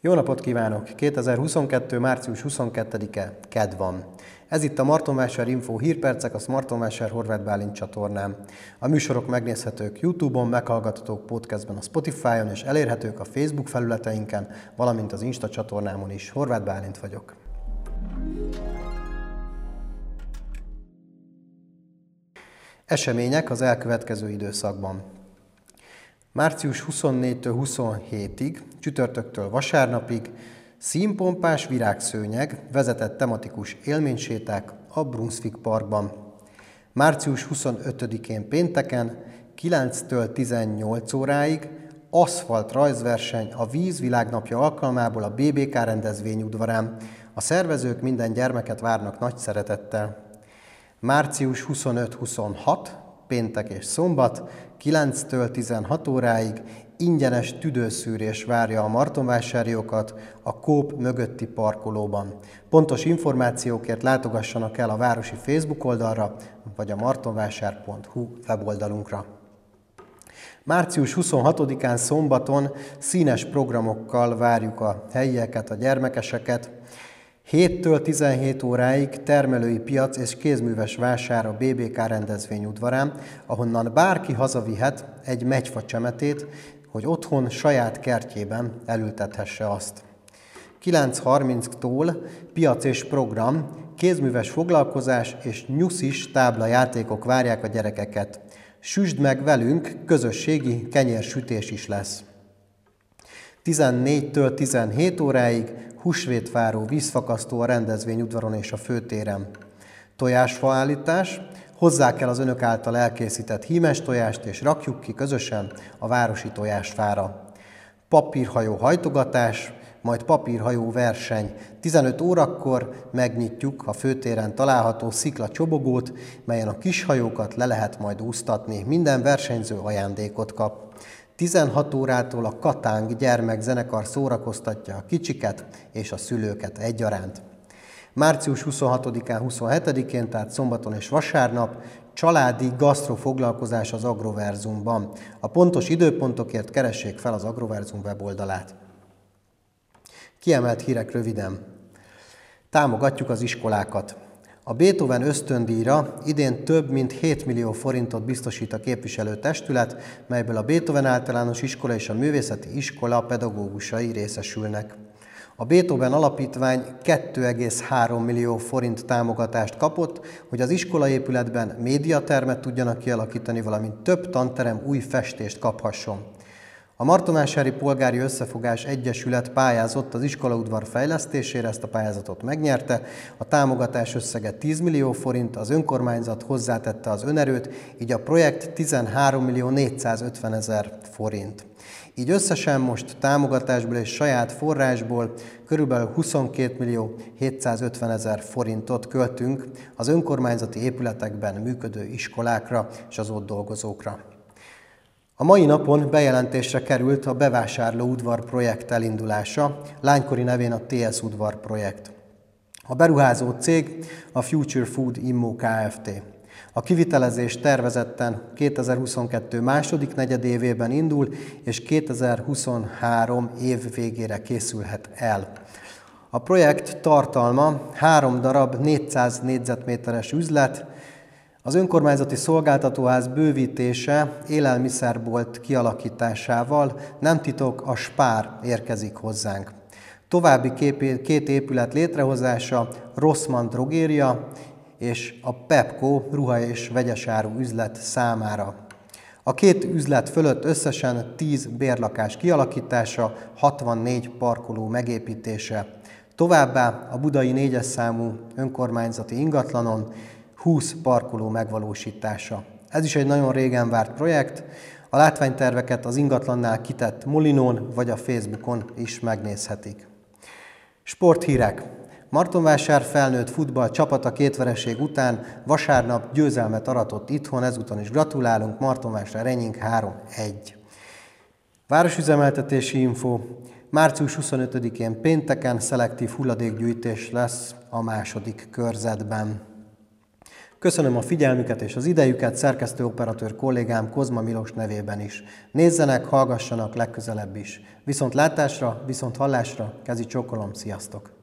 Jó napot kívánok! 2022. március 22-e, KED van. Ez itt a Martonvásár Info hírpercek a Martonvásár Horváth Bálint csatornán. A műsorok megnézhetők YouTube-on, meghallgathatók podcastben a Spotify-on és elérhetők a Facebook felületeinken, valamint az Insta csatornámon is. Horváth Bálint vagyok. Események az elkövetkező időszakban. Március 24-től 27-ig, csütörtöktől vasárnapig színpompás virágszőnyeg vezetett tematikus élményséták a Brunswick Parkban. Március 25-én pénteken 9-től 18 óráig aszfalt rajzverseny a Víz Világnapja alkalmából a BBK rendezvény udvarán. A szervezők minden gyermeket várnak nagy szeretettel. Március 25-26, péntek és szombat, 9-től 16 óráig ingyenes tüdőszűrés várja a martonvásáriokat a Kóp mögötti parkolóban. Pontos információkért látogassanak el a városi Facebook oldalra, vagy a martonvásár.hu weboldalunkra. Március 26-án szombaton színes programokkal várjuk a helyieket, a gyermekeseket. 7-től 17 óráig termelői piac és kézműves vásár a BBK rendezvény udvarán, ahonnan bárki hazavihet egy megyfa csemetét, hogy otthon saját kertjében elültethesse azt. 9.30-tól piac és program, kézműves foglalkozás és nyuszis tábla játékok várják a gyerekeket. Süsd meg velünk, közösségi kenyérsütés is lesz. 14-től 17 óráig húsvétváró vízfakasztó a rendezvény udvaron és a főtéren. Tojásfa állítás, hozzá kell az önök által elkészített hímes tojást, és rakjuk ki közösen a városi tojásfára. Papírhajó hajtogatás, majd papírhajó verseny. 15 órakor megnyitjuk a főtéren található szikla csobogót, melyen a kishajókat le lehet majd úsztatni. Minden versenyző ajándékot kap. 16 órától a Katáng gyermekzenekar szórakoztatja a kicsiket és a szülőket egyaránt. Március 26-án, 27-én, tehát szombaton és vasárnap családi gasztrofoglalkozás az Agroverzumban. A pontos időpontokért keressék fel az Agroverzum weboldalát. Kiemelt hírek röviden. Támogatjuk az iskolákat. A Beethoven ösztöndíjra idén több mint 7 millió forintot biztosít a képviselőtestület, melyből a Beethoven általános iskola és a művészeti iskola pedagógusai részesülnek. A Beethoven Alapítvány 2,3 millió forint támogatást kapott, hogy az iskolaépületben médiatermet tudjanak kialakítani, valamint több tanterem új festést kaphasson. A Martonásári Polgári Összefogás Egyesület pályázott az iskolaudvar fejlesztésére, ezt a pályázatot megnyerte. A támogatás összege 10 millió forint, az önkormányzat hozzátette az önerőt, így a projekt 13 millió 450 ezer forint. Így összesen most támogatásból és saját forrásból körülbelül 22 millió 750 ezer forintot költünk az önkormányzati épületekben működő iskolákra és az ott dolgozókra. A mai napon bejelentésre került a bevásárló udvar projekt elindulása, lánykori nevén a TS udvar projekt. A beruházó cég a Future Food Immo Kft. A kivitelezés tervezetten 2022 második negyedévében indul, és 2023 év végére készülhet el. A projekt tartalma három darab 400 négyzetméteres üzlet, az önkormányzati szolgáltatóház bővítése élelmiszerbolt kialakításával nem titok a Spár érkezik hozzánk. További két épület létrehozása Rossmann drogéria és a Pepco ruha és vegyesáru üzlet számára. A két üzlet fölött összesen 10 bérlakás kialakítása, 64 parkoló megépítése. Továbbá a budai négyes számú önkormányzati ingatlanon 20 parkoló megvalósítása. Ez is egy nagyon régen várt projekt. A látványterveket az ingatlannál kitett Molinón vagy a Facebookon is megnézhetik. Sporthírek. Martonvásár felnőtt futball csapata két vereség után vasárnap győzelmet aratott itthon, ezúton is gratulálunk, Martonvásár Renyink 3-1. Városüzemeltetési info. Március 25-én pénteken szelektív hulladékgyűjtés lesz a második körzetben. Köszönöm a figyelmüket és az idejüket szerkesztő operatőr kollégám Kozma Milos nevében is. Nézzenek, hallgassanak legközelebb is. Viszont látásra, viszont hallásra, kezi csókolom, sziasztok!